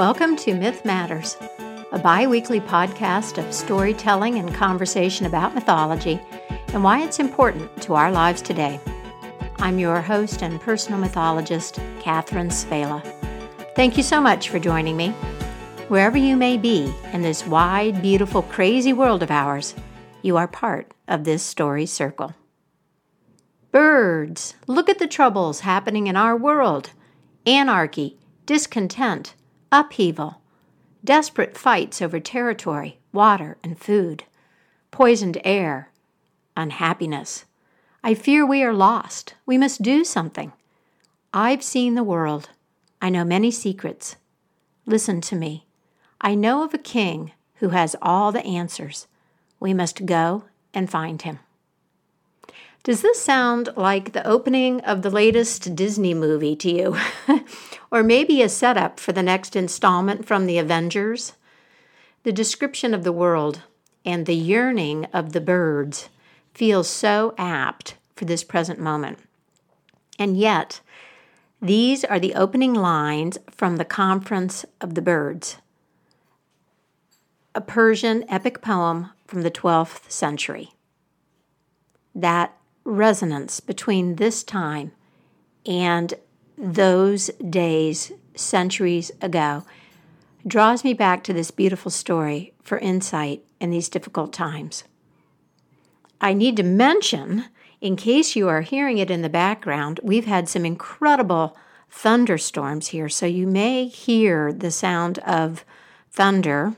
Welcome to Myth Matters, a bi weekly podcast of storytelling and conversation about mythology and why it's important to our lives today. I'm your host and personal mythologist, Catherine Svehla. Thank you so much for joining me. Wherever you may be in this wide, beautiful, crazy world of ours, you are part of this story circle. Birds, look at the troubles happening in our world anarchy, discontent, upheaval, desperate fights over territory, water, and food, poisoned air, unhappiness. I fear we are lost. We must do something. I've seen the world. I know many secrets. Listen to me. I know of a king who has all the answers. We must go and find him. Does this sound like the opening of the latest Disney movie to you? or maybe a setup for the next installment from the Avengers? The description of the world and the yearning of the birds feels so apt for this present moment. And yet, these are the opening lines from the Conference of the Birds, a Persian epic poem from the 12th century. That resonance between this time and those days centuries ago draws me back to this beautiful story for insight in these difficult times. I need to mention, in case you are hearing it in the background, we've had some incredible thunderstorms here, so you may hear the sound of thunder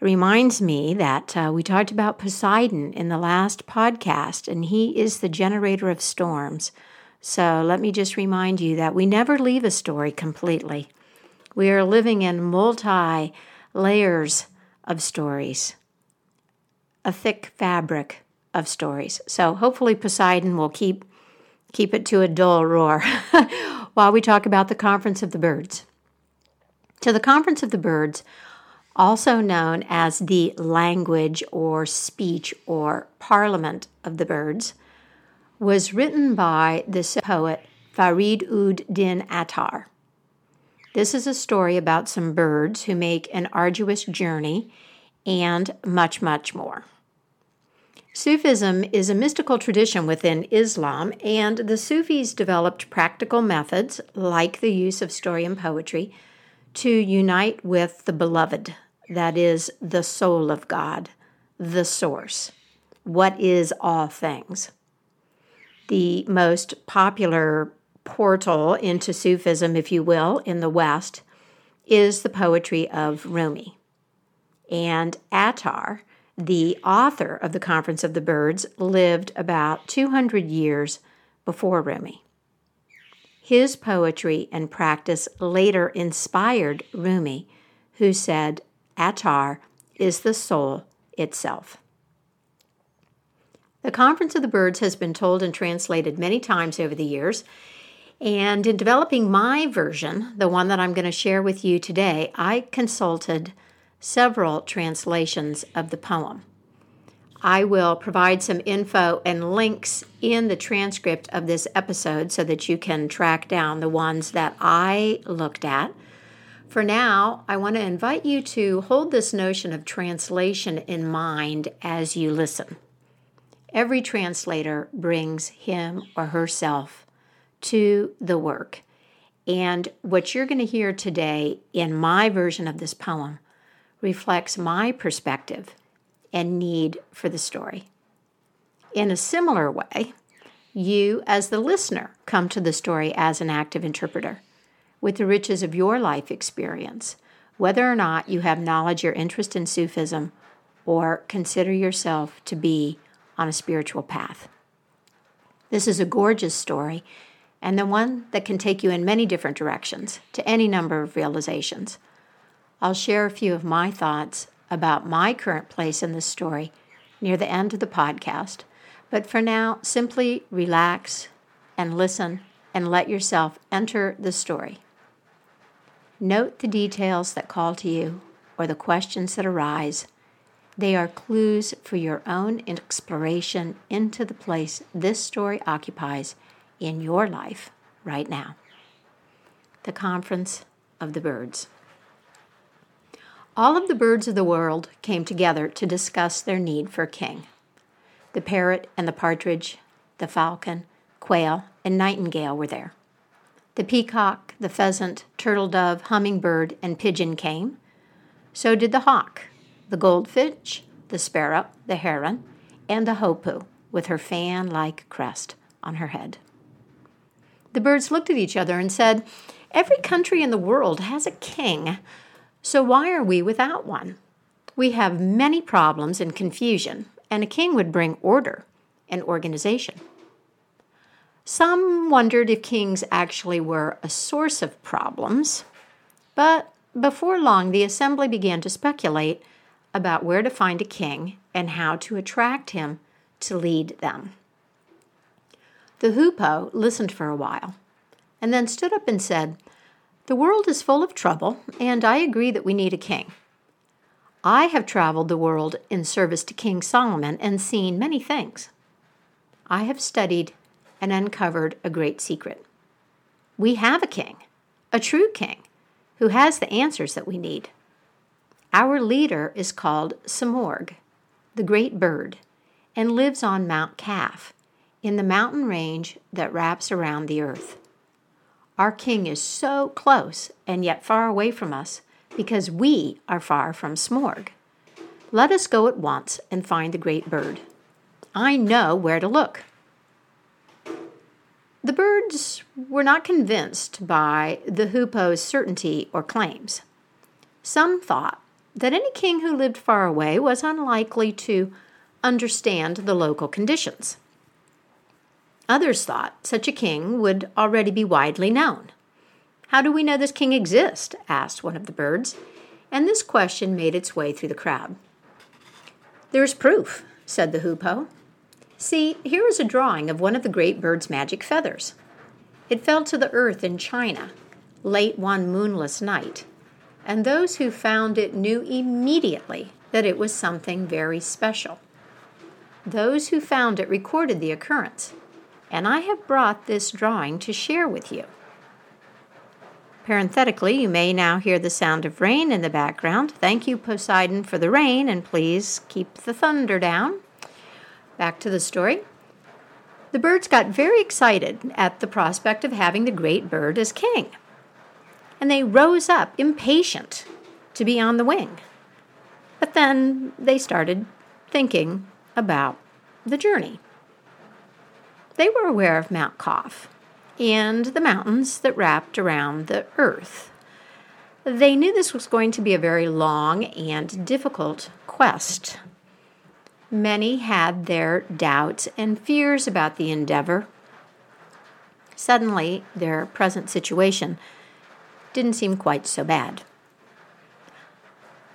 reminds me that uh, we talked about Poseidon in the last podcast, and he is the generator of storms. So let me just remind you that we never leave a story completely. We are living in multi layers of stories, a thick fabric of stories. So hopefully Poseidon will keep keep it to a dull roar while we talk about the Conference of the Birds. To the Conference of the Birds also known as the language or speech or parliament of the birds, was written by the poet Farid ud Din Attar. This is a story about some birds who make an arduous journey and much, much more. Sufism is a mystical tradition within Islam, and the Sufis developed practical methods, like the use of story and poetry, to unite with the beloved, that is the soul of God, the source. What is all things? The most popular portal into Sufism, if you will, in the West is the poetry of Rumi. And Attar, the author of the Conference of the Birds, lived about 200 years before Rumi. His poetry and practice later inspired Rumi, who said, Attar is the soul itself. The Conference of the Birds has been told and translated many times over the years. And in developing my version, the one that I'm going to share with you today, I consulted several translations of the poem. I will provide some info and links in the transcript of this episode so that you can track down the ones that I looked at for now, I want to invite you to hold this notion of translation in mind as you listen. Every translator brings him or herself to the work. And what you're going to hear today in my version of this poem reflects my perspective and need for the story. In a similar way, you, as the listener, come to the story as an active interpreter with the riches of your life experience, whether or not you have knowledge or interest in Sufism or consider yourself to be on a spiritual path. This is a gorgeous story and the one that can take you in many different directions to any number of realizations. I'll share a few of my thoughts about my current place in this story near the end of the podcast, but for now, simply relax and listen and let yourself enter the story. Note the details that call to you or the questions that arise. They are clues for your own exploration into the place this story occupies in your life right now. The Conference of the birds. All of the birds of the world came together to discuss their need for a king. The parrot and the partridge, the falcon, quail, and nightingale were there. The peacock, the pheasant, turtle dove, hummingbird, and pigeon came. So did the hawk, the goldfinch, the sparrow, the heron, and the hoopoe with her fan like crest on her head. The birds looked at each other and said, Every country in the world has a king, so why are we without one? We have many problems and confusion, and a king would bring order and organization. Some wondered if kings actually were a source of problems, but before long the assembly began to speculate about where to find a king and how to attract him to lead them. The hoopoe listened for a while and then stood up and said, the world is full of trouble, and I agree that we need a king. I have traveled the world in service to King Solomon and seen many things. I have studied and uncovered a great secret. We have a king, a true king, who has the answers that we need. Our leader is called Simorgh, the great bird, and lives on Mount Kaf, in the mountain range that wraps around the earth. Our King is so close and yet far away from us because we are far from Simorgh. Let us go at once and find the great bird. I know where to look. The birds were not convinced by the hoopoe's certainty or claims. Some thought that any king who lived far away was unlikely to understand the local conditions. Others thought such a king would already be widely known. How do we know this king exists? asked one of the birds, and this question made its way through the crowd. There's proof, said the hoopoe. See, here is a drawing of one of the great bird's magic feathers. It fell to the earth in China, late one moonless night, and those who found it knew immediately that it was something very special. Those who found it recorded the occurrence and I have brought this drawing to share with you. Parenthetically, you may now hear the sound of rain in the background. Thank you, Poseidon, for the rain, and please keep the thunder down. Back to the story. The birds got very excited at the prospect of having the great bird as king, and they rose up impatient to be on the wing. But then they started thinking about the journey. They were aware of Mount Kaf and the mountains that wrapped around the earth. They knew this was going to be a very long and difficult quest. Many had their doubts and fears about the endeavor. Suddenly, their present situation didn't seem quite so bad.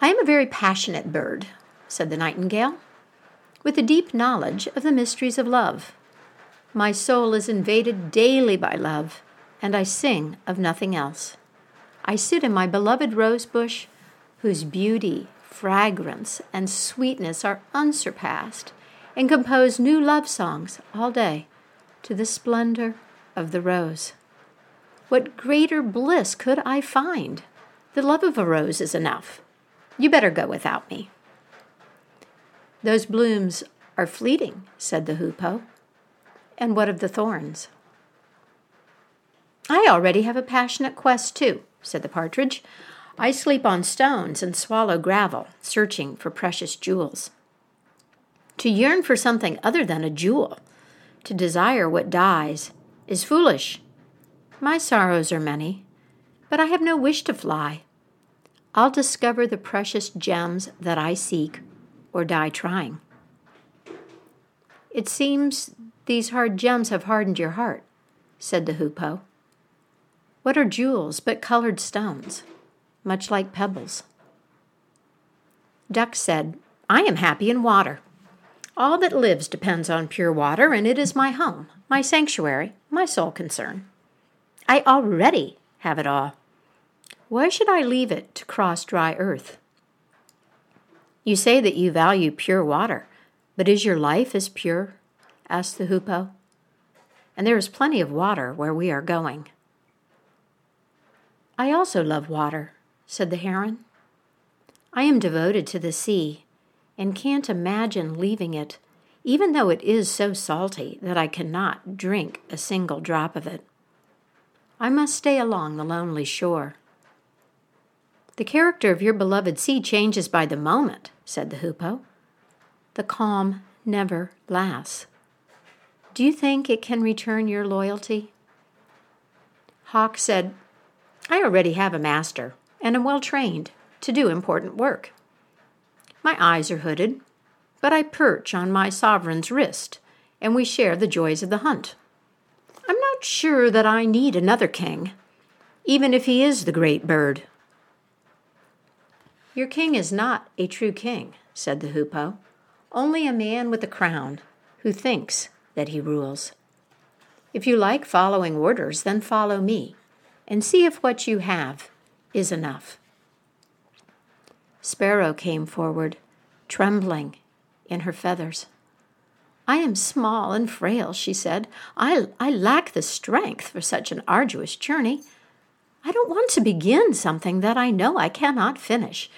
I am a very passionate bird, said the nightingale, with a deep knowledge of the mysteries of love. My soul is invaded daily by love, and I sing of nothing else. I sit in my beloved rose bush, whose beauty, fragrance, and sweetness are unsurpassed, and compose new love songs all day to the splendor of the rose. What greater bliss could I find? The love of a rose is enough. You better go without me. Those blooms are fleeting, said the hoopoe. And what of the thorns? I already have a passionate quest, too, said the partridge. I sleep on stones and swallow gravel, searching for precious jewels. To yearn for something other than a jewel, to desire what dies, is foolish. My sorrows are many, but I have no wish to fly. I'll discover the precious gems that I seek or die trying. It seems these hard gems have hardened your heart, said the hoopoe. What are jewels but colored stones, much like pebbles? Duck said, I am happy in water. All that lives depends on pure water, and it is my home, my sanctuary, my sole concern. I already have it all. Why should I leave it to cross dry earth? You say that you value pure water, but is your life as pure asked the hoopoe. And there is plenty of water where we are going. I also love water, said the heron. I am devoted to the sea and can't imagine leaving it, even though it is so salty that I cannot drink a single drop of it. I must stay along the lonely shore. The character of your beloved sea changes by the moment, said the hoopoe. The calm never lasts. Do you think it can return your loyalty? Hawk said, I already have a master and am well trained to do important work. My eyes are hooded, but I perch on my sovereign's wrist, and we share the joys of the hunt. I'm not sure that I need another king, even if he is the great bird. Your king is not a true king, said the hoopoe, only a man with a crown who thinks that he rules. If you like following orders, then follow me, and see if what you have is enough. Sparrow came forward, trembling in her feathers. I am small and frail, she said. I, I lack the strength for such an arduous journey. I don't want to begin something that I know I cannot finish,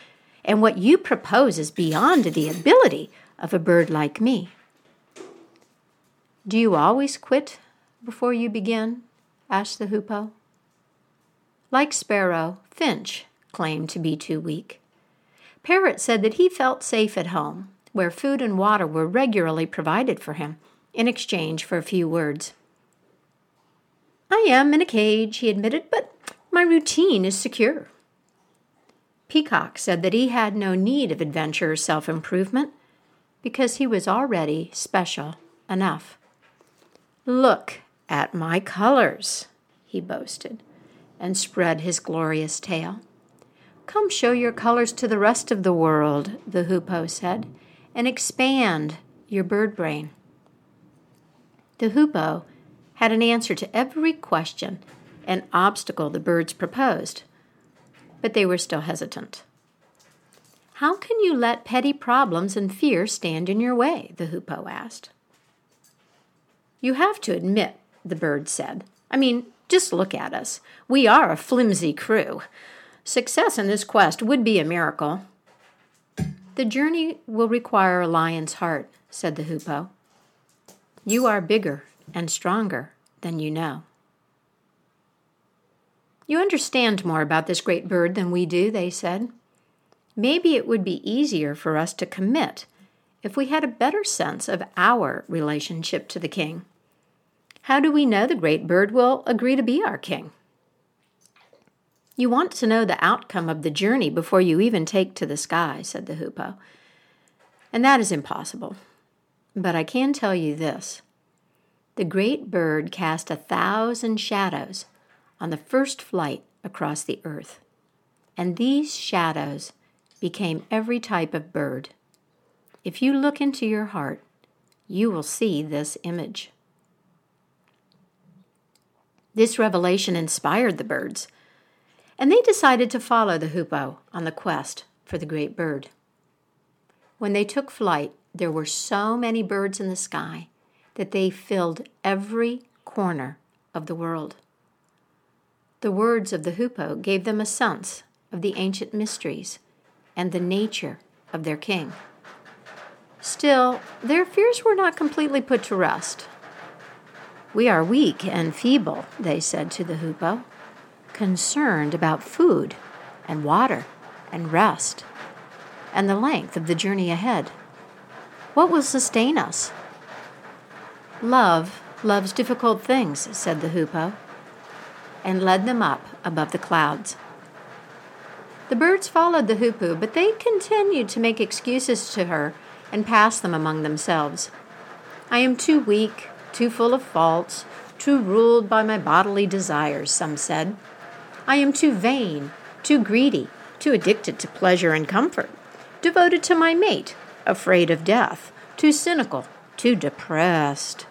and what you propose is beyond the ability of a bird like me. Do you always quit before you begin? asked the hoopoe. Like Sparrow, Finch claimed to be too weak. Parrot said that he felt safe at home, where food and water were regularly provided for him in exchange for a few words. I am in a cage, he admitted, but my routine is secure. Peacock said that he had no need of adventure or self improvement because he was already special enough. Look at my colors, he boasted, and spread his glorious tail. Come show your colors to the rest of the world, the hoopoe said, and expand your bird brain. The hoopoe had an answer to every question and obstacle the birds proposed, but they were still hesitant. How can you let petty problems and fear stand in your way? the hoopoe asked. You have to admit, the bird said. I mean, just look at us. We are a flimsy crew. Success in this quest would be a miracle. The journey will require a lion's heart, said the hoopoe. You are bigger and stronger than you know. You understand more about this great bird than we do, they said. Maybe it would be easier for us to commit if we had a better sense of our relationship to the king. How do we know the great bird will agree to be our king? You want to know the outcome of the journey before you even take to the sky, said the hoopoe. And that is impossible. But I can tell you this the great bird cast a thousand shadows on the first flight across the earth. And these shadows became every type of bird. If you look into your heart, you will see this image. This revelation inspired the birds, and they decided to follow the hoopoe on the quest for the great bird. When they took flight, there were so many birds in the sky that they filled every corner of the world. The words of the hoopoe gave them a sense of the ancient mysteries and the nature of their king. Still, their fears were not completely put to rest. We are weak and feeble, they said to the hoopoe, concerned about food and water and rest and the length of the journey ahead. What will sustain us? Love loves difficult things, said the hoopoe, and led them up above the clouds. The birds followed the hoopoe, but they continued to make excuses to her and pass them among themselves. I am too weak, too full of faults, too ruled by my bodily desires, some said. I am too vain, too greedy, too addicted to pleasure and comfort, devoted to my mate, afraid of death, too cynical, too depressed.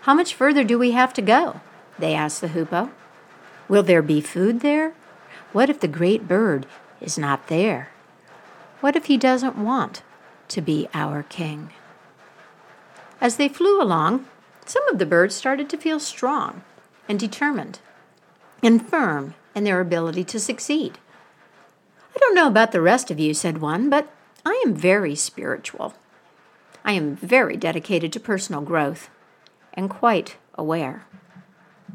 How much further do we have to go? They asked the hoopoe. Will there be food there? What if the great bird is not there? What if he doesn't want to be our king? As they flew along, some of the birds started to feel strong and determined. and firm in their ability to succeed. I don't know about the rest of you, said one, but I am very spiritual. I am very dedicated to personal growth and quite aware.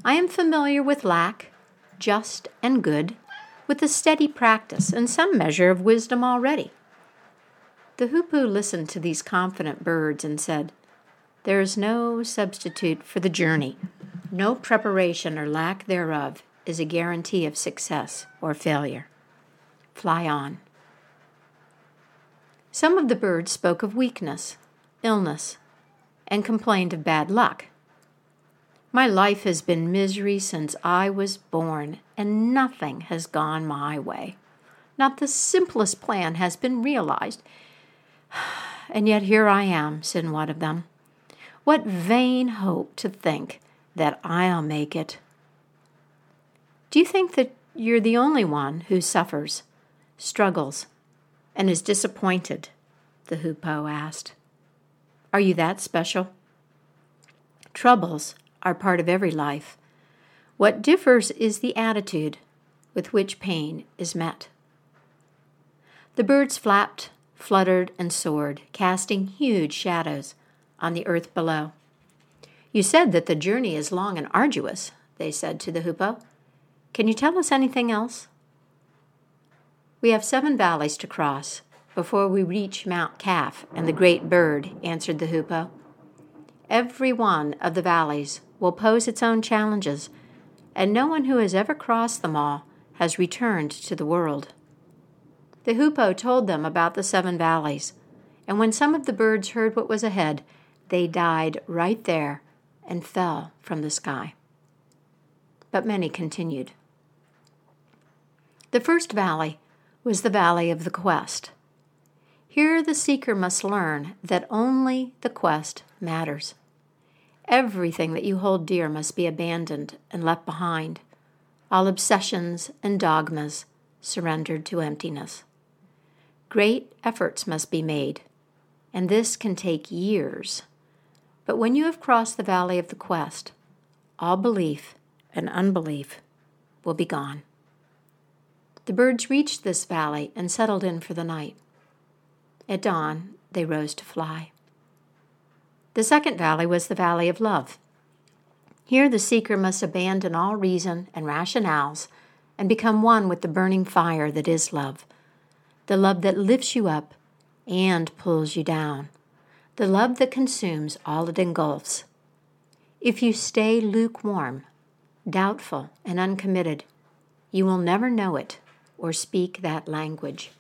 I am familiar with lack, just and good, with a steady practice and some measure of wisdom already. The hoopoe listened to these confident birds and said, There is no substitute for the journey. No preparation or lack thereof is a guarantee of success or failure. Fly on. Some of the birds spoke of weakness, illness, and complained of bad luck. My life has been misery since I was born, and nothing has gone my way. Not the simplest plan has been realized. And yet here I am, said one of them. What vain hope to think that I'll make it. Do you think that you're the only one who suffers, struggles, and is disappointed? The hoopoe asked. Are you that special? Troubles are part of every life. What differs is the attitude with which pain is met. The birds flapped, fluttered, and soared, casting huge shadows on the earth below. You said that the journey is long and arduous, they said to the hoopoe. Can you tell us anything else? We have seven valleys to cross before we reach Mount Kaf and the great bird, answered the hoopoe. Every one of the valleys will pose its own challenges, and no one who has ever crossed them all has returned to the world. The hoopoe told them about the seven valleys, and when some of the birds heard what was ahead, they died right there and fell from the sky. But many continued. The first valley was the valley of the quest. Here the seeker must learn that only the quest matters. Everything that you hold dear must be abandoned and left behind, all obsessions and dogmas surrendered to emptiness. Great efforts must be made, and this can take years. But when you have crossed the valley of the quest, all belief and unbelief will be gone. The birds reached this valley and settled in for the night. At dawn, they rose to fly. The second valley was the valley of love. Here the seeker must abandon all reason and rationales and become one with the burning fire that is love, the love that lifts you up and pulls you down, the love that consumes all it engulfs. If you stay lukewarm, doubtful, and uncommitted, you will never know it or speak that language.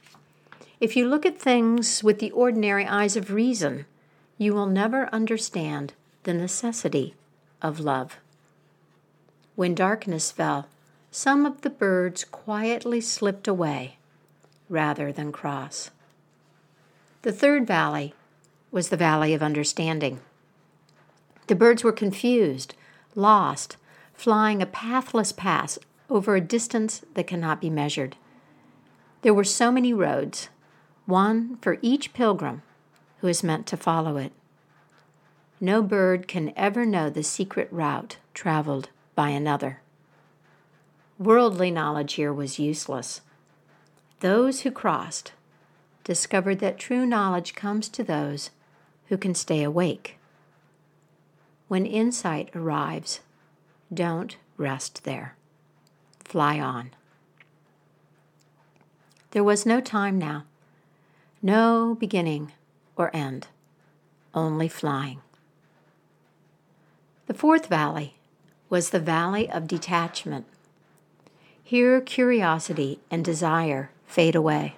If you look at things with the ordinary eyes of reason, you will never understand the necessity of love. When darkness fell, some of the birds quietly slipped away rather than cross. The third valley was the valley of understanding. The birds were confused, lost, flying a pathless pass over a distance that cannot be measured. There were so many roads, one for each pilgrim who is meant to follow it. No bird can ever know the secret route traveled by another. Worldly knowledge here was useless. Those who crossed discovered that true knowledge comes to those who can stay awake. When insight arrives, don't rest there. Fly on. There was no time now, no beginning or end, only flying. The fourth valley was the valley of detachment. Here, curiosity and desire fade away.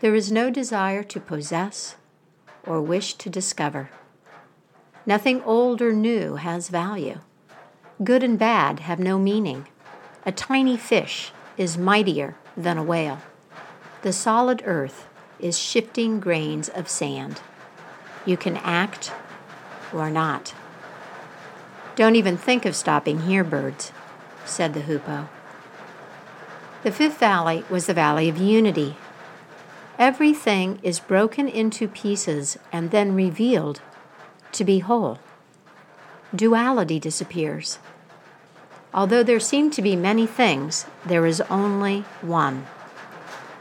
There is no desire to possess or wish to discover. Nothing old or new has value. Good and bad have no meaning. A tiny fish is mightier than a whale. The solid earth is shifting grains of sand. You can act or not. Don't even think of stopping here, birds, said the hoopoe. The fifth valley was the valley of unity. Everything is broken into pieces and then revealed to be whole. Duality disappears. Although there seem to be many things, there is only one.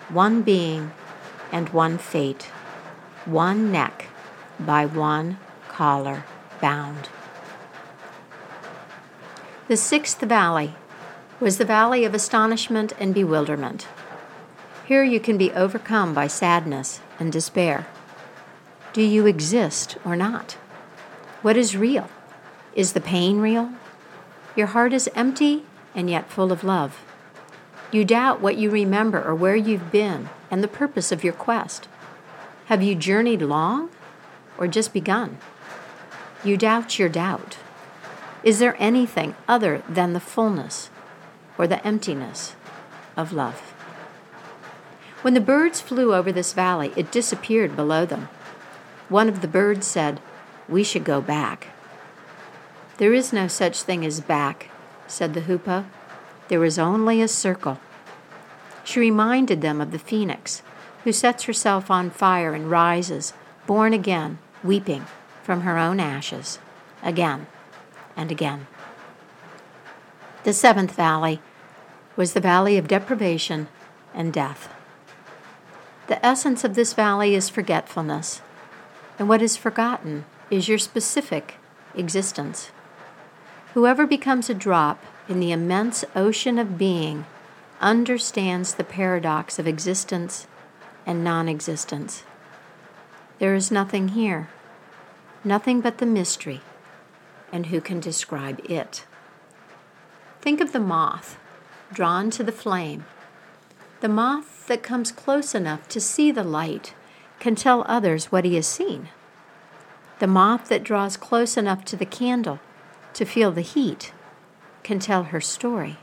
One being and one fate, one neck by one collar bound. The sixth valley was the valley of astonishment and bewilderment. Here you can be overcome by sadness and despair. Do you exist or not? What is real? Is the pain real? Your heart is empty and yet full of love. You doubt what you remember or where you've been and the purpose of your quest. Have you journeyed long or just begun? You doubt your doubt. Is there anything other than the fullness or the emptiness of love? When the birds flew over this valley, it disappeared below them. One of the birds said, We should go back. There is no such thing as back, said the hoopoe. There is only a circle. She reminded them of the phoenix, who sets herself on fire and rises, born again, weeping from her own ashes, again and again. The seventh valley was the valley of deprivation and death. The essence of this valley is forgetfulness, and what is forgotten is your specific existence. Whoever becomes a drop in the immense ocean of being understands the paradox of existence and non existence. There is nothing here, nothing but the mystery and who can describe it. Think of the moth drawn to the flame. The moth that comes close enough to see the light can tell others what he has seen. The moth that draws close enough to the candle to feel the heat can tell her story.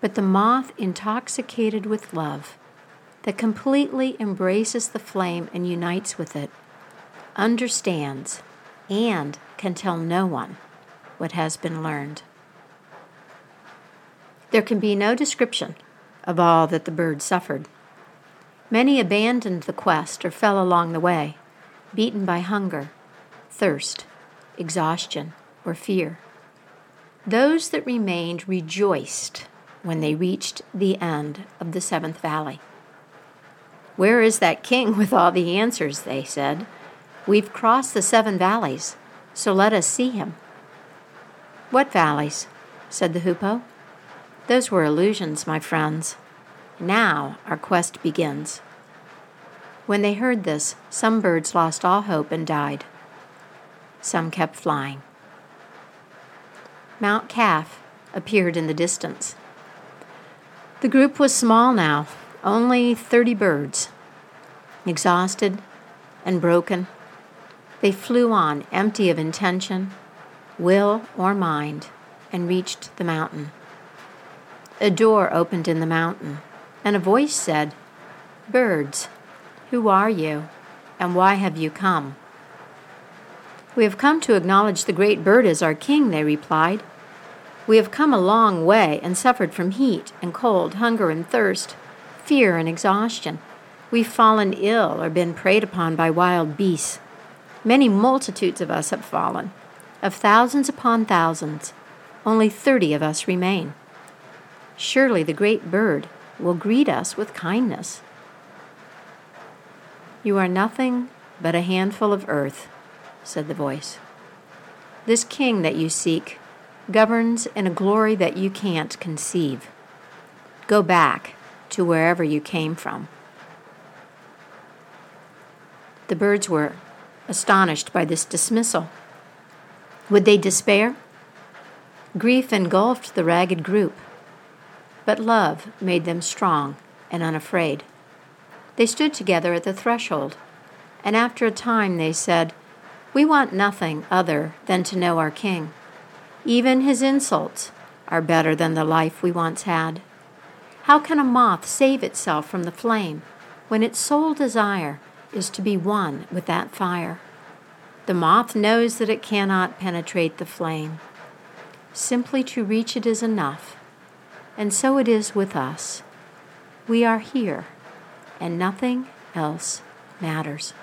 But the moth intoxicated with love, that completely embraces the flame and unites with it, understands and can tell no one what has been learned. There can be no description of all that the bird suffered. Many abandoned the quest or fell along the way, beaten by hunger, thirst, exhaustion, or fear. Those that remained rejoiced when they reached the end of the seventh valley. Where is that king with all the answers? They said. We've crossed the seven valleys so let us see him. What valleys? said the hoopoe. Those were illusions, my friends. Now our quest begins. When they heard this, some birds lost all hope and died. Some kept flying. Mount Kaf appeared in the distance. The group was small now, only 30 birds. Exhausted and broken, they flew on, empty of intention, will, or mind, and reached the mountain. A door opened in the mountain, and a voice said, Birds, who are you, and why have you come? We have come to acknowledge the great bird as our king, they replied. We have come a long way and suffered from heat and cold, hunger and thirst, fear and exhaustion. We've fallen ill or been preyed upon by wild beasts. Many multitudes of us have fallen. Of thousands upon thousands, only thirty of us remain. Surely the great bird will greet us with kindness. You are nothing but a handful of earth, said the voice. This king that you seek governs in a glory that you can't conceive. Go back to wherever you came from. The birds were astonished by this dismissal. Would they despair? Grief engulfed the ragged group, but love made them strong and unafraid. They stood together at the threshold, and after a time they said, We want nothing other than to know our King. Even his insults are better than the life we once had. How can a moth save itself from the flame when its sole desire is to be one with that fire. The moth knows that it cannot penetrate the flame. Simply to reach it is enough. And so it is with us. We are here, and nothing else matters.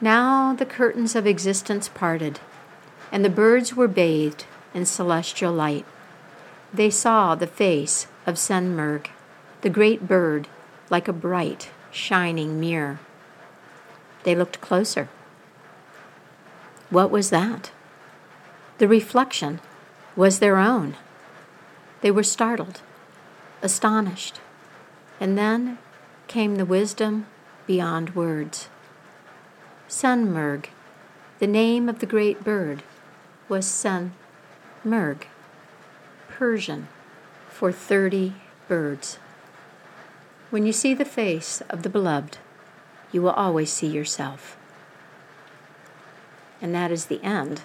Now the curtains of existence parted, and the birds were bathed in celestial light. They saw the face of Simorgh, the great bird, like a bright, shining mirror. They looked closer. What was that? The reflection was their own. They were startled, astonished, and then came the wisdom beyond words. Simorgh, the name of the great bird, was Si Morgh, Persian for thirty birds. When you see the face of the beloved, you will always see yourself. And that is the end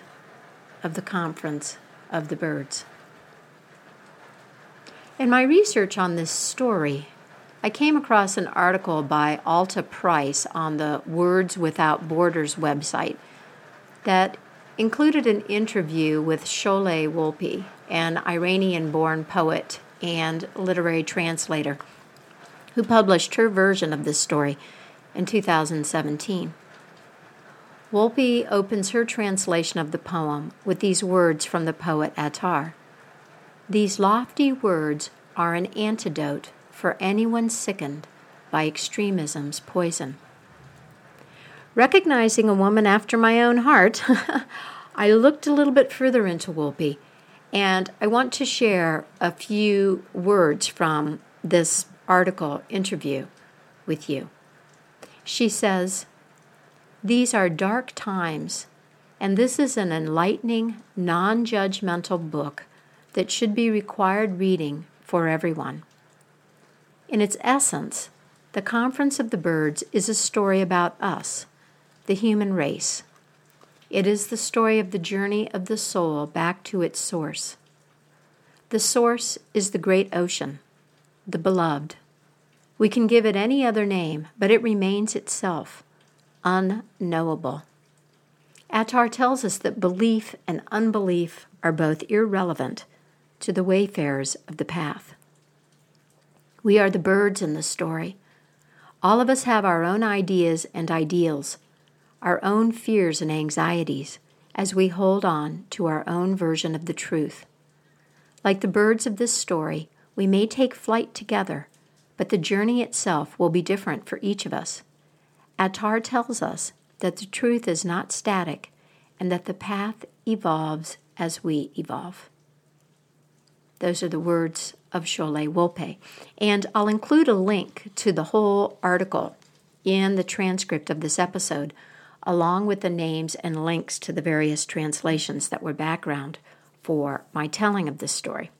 of the Conference of the Birds. In my research on this story, I came across an article by Alta Price on the Words Without Borders website that included an interview with Sholeh Wolpe, an Iranian born poet and literary translator, who published her version of this story in 2017. Wolpe opens her translation of the poem with these words from the poet Attar. These lofty words are an antidote for anyone sickened by extremism's poison. Recognizing a woman after my own heart, I looked a little bit further into Wolpe, and I want to share a few words from this article interview with you. She says, these are dark times, and this is an enlightening, non judgmental book that should be required reading for everyone. In its essence, The Conference of the Birds is a story about us, the human race. It is the story of the journey of the soul back to its source. The source is the great ocean, the beloved. We can give it any other name, but it remains itself unknowable. Attar tells us that belief and unbelief are both irrelevant to the wayfarers of the path. We are the birds in the story. All of us have our own ideas and ideals, our own fears and anxieties, as we hold on to our own version of the truth. Like the birds of this story, we may take flight together, but the journey itself will be different for each of us. Attar tells us that the truth is not static and that the path evolves as we evolve. Those are the words of Sholeh Wolpe. And I'll include a link to the whole article in the transcript of this episode, along with the names and links to the various translations that were background for my telling of this story.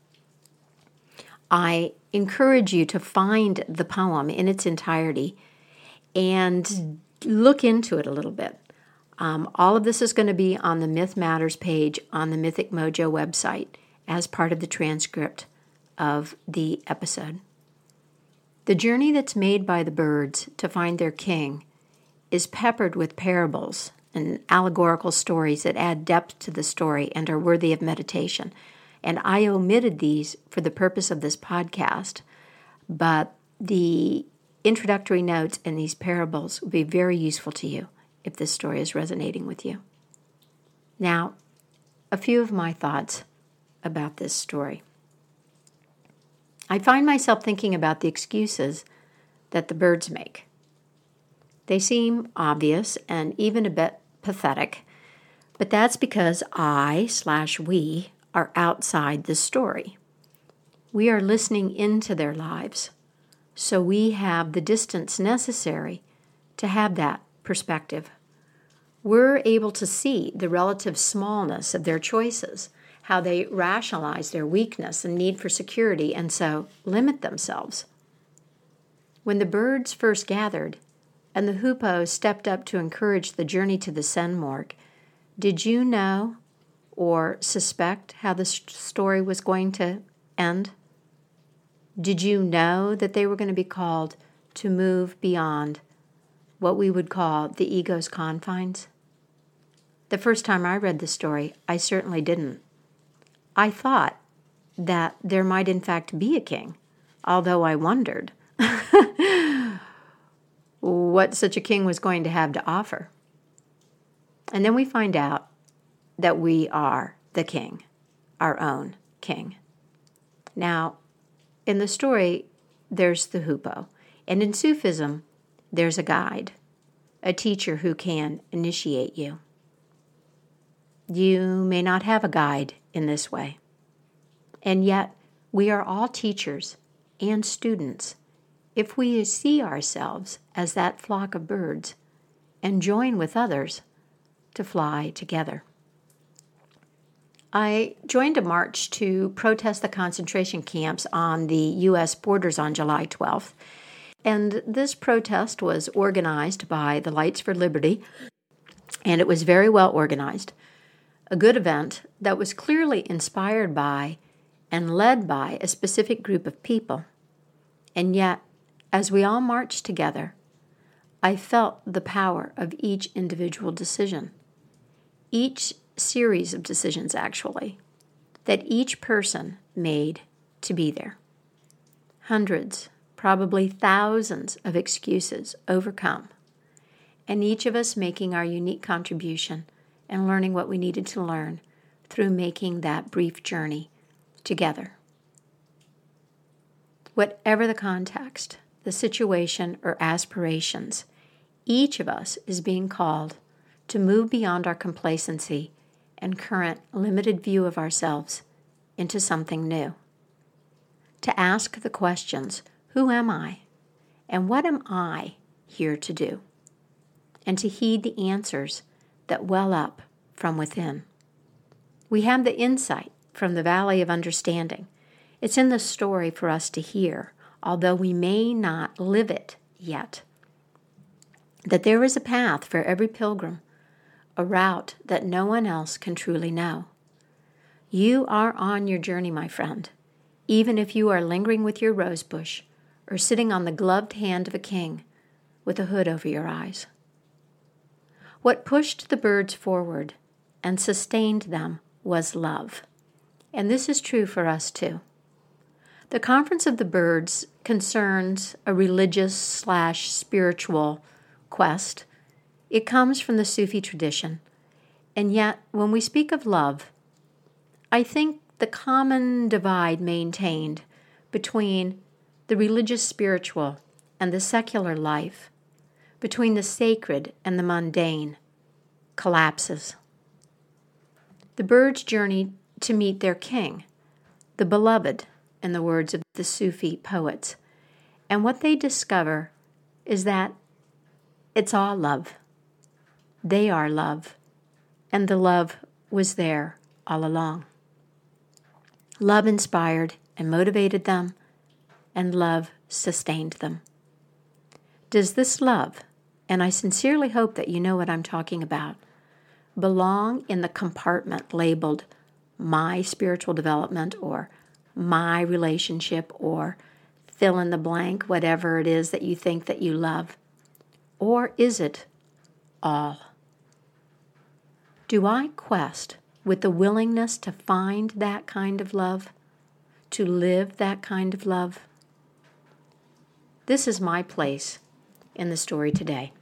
I encourage you to find the poem in its entirety and look into it a little bit. Um, all of this is going to be on the Myth Matters page on the Mythic Mojo website as part of the transcript of the episode. The journey that's made by the birds to find their king is peppered with parables and allegorical stories that add depth to the story and are worthy of meditation. And I omitted these for the purpose of this podcast, but the introductory notes and these parables will be very useful to you if this story is resonating with you. Now, a few of my thoughts about this story. I find myself thinking about the excuses that the birds make. They seem obvious and even a bit pathetic, but that's because I slash we are outside the story. We are listening into their lives so we have the distance necessary to have that perspective. We're able to see the relative smallness of their choices, how they rationalize their weakness and need for security, and so limit themselves. When the birds first gathered, and the hoopoe stepped up to encourage the journey to the Simorgh, did you know or suspect how the story was going to end? Did you know that they were going to be called to move beyond what we would call the ego's confines? The first time I read the story, I certainly didn't. I thought that there might, in fact, be a king, although I wondered what such a king was going to have to offer. And then we find out that we are the king. our own king. Now, in the story, there's the hoopoe, and in Sufism, there's a guide, a teacher who can initiate you. You may not have a guide in this way, and yet we are all teachers and students if we see ourselves as that flock of birds and join with others to fly together. I joined a march to protest the concentration camps on the U.S. borders on July 12th. And this protest was organized by the Lights for Liberty, and it was very well organized. A good event that was clearly inspired by and led by a specific group of people. And yet, as we all marched together, I felt the power of each individual decision, each series of decisions, actually, that each person made to be there. Hundreds, probably thousands of excuses overcome, and each of us making our unique contribution and learning what we needed to learn through making that brief journey together. Whatever the context, the situation, or aspirations, each of us is being called to move beyond our complacency and current limited view of ourselves into something new. To ask the questions Who am I? And what am I here to do? And to heed the answers that well up from within. We have the insight from the valley of understanding. It's in the story for us to hear although we may not live it yet. That there is a path for every pilgrim, a route that no one else can truly know. You are on your journey, my friend, even if you are lingering with your rosebush or sitting on the gloved hand of a king with a hood over your eyes. What pushed the birds forward and sustained them was love. And this is true for us too. The Conference of the Birds concerns a religious slash spiritual quest. It comes from the Sufi tradition. And yet, when we speak of love, I think the common divide maintained between the religious spiritual and the secular life, between the sacred and the mundane, collapses. The birds journey to meet their king, the beloved in the words of the Sufi poets. And what they discover is that it's all love. They are love, and the love was there all along. Love inspired and motivated them, and love sustained them. Does this love, and I sincerely hope that you know what I'm talking about, belong in the compartment labeled my spiritual development or my relationship or fill in the blank, whatever it is that you think that you love? Or is it all? Do I quest with the willingness to find that kind of love, to live that kind of love? This is my place in the story today.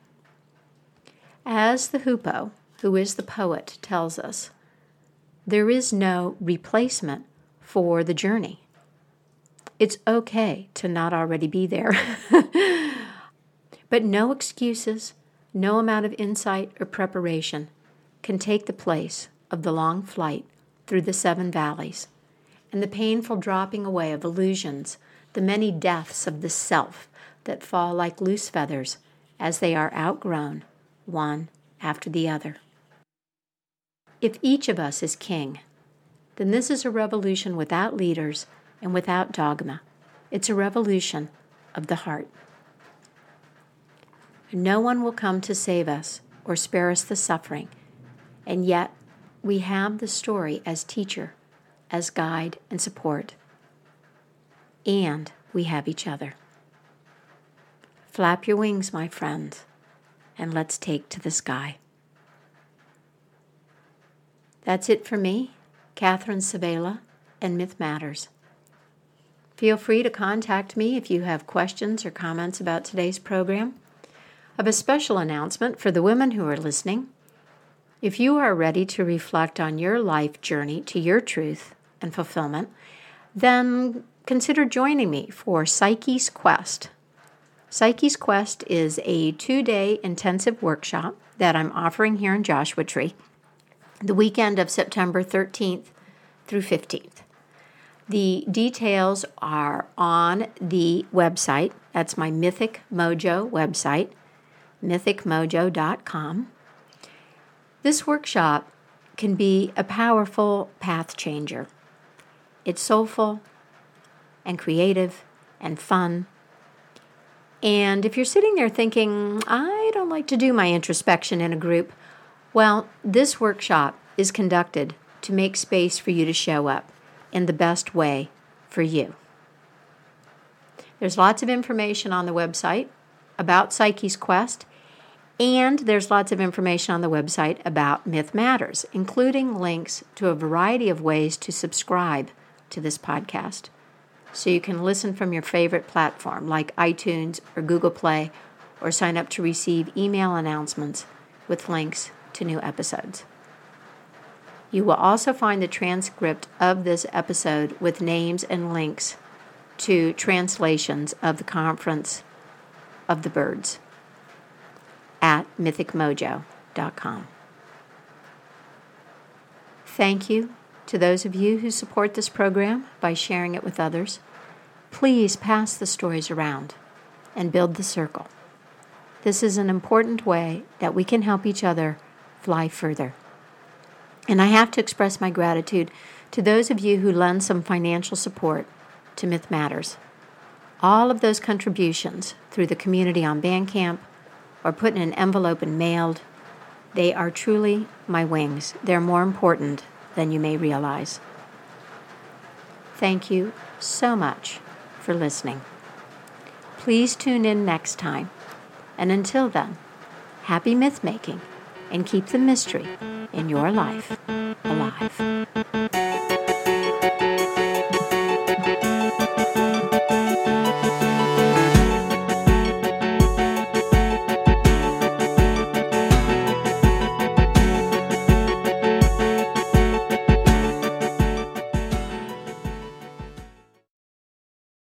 As the hoopoe, who is the poet, tells us, there is no replacement for the journey. It's okay to not already be there. but no excuses, no amount of insight or preparation can take the place of the long flight through the seven valleys and the painful dropping away of illusions, the many deaths of the self that fall like loose feathers as they are outgrown, one after the other. If each of us is king, then this is a revolution without leaders and without dogma. It's a revolution of the heart. No one will come to save us or spare us the suffering, and yet we have the story as teacher, as guide and support. And we have each other. Flap your wings, my friend, and let's take to the sky. That's it for me. Catherine Svehla, and Myth Matters. Feel free to contact me if you have questions or comments about today's program. I have a special announcement for the women who are listening. If you are ready to reflect on your life journey to your truth and fulfillment, then consider joining me for Psyche's Quest. Psyche's Quest is a two day intensive workshop that I'm offering here in Joshua Tree the weekend of September 13th through 15th. The details are on the website. That's my Mythic Mojo website, mythicmojo.com. This workshop can be a powerful path changer. It's soulful and creative and fun. And if you're sitting there thinking, I don't like to do my introspection in a group, well, this workshop is conducted to make space for you to show up in the best way for you. There's lots of information on the website about Psyche's Quest, and there's lots of information on the website about Myth Matters, including links to a variety of ways to subscribe to this podcast. So you can listen from your favorite platform like iTunes or Google Play, or sign up to receive email announcements with links to new episodes. You will also find the transcript of this episode with names and links to translations of the Conference of the Birds at mythicmojo.com. Thank you to those of you who support this program by sharing it with others. Please pass the stories around and build the circle. This is an important way that we can help each other fly further. And I have to express my gratitude to those of you who lend some financial support to Myth Matters. All of those contributions through the community on Bandcamp or put in an envelope and mailed, they are truly my wings. They're more important than you may realize. Thank you so much for listening. Please tune in next time. And until then, happy myth making and keep the mystery in your life alive.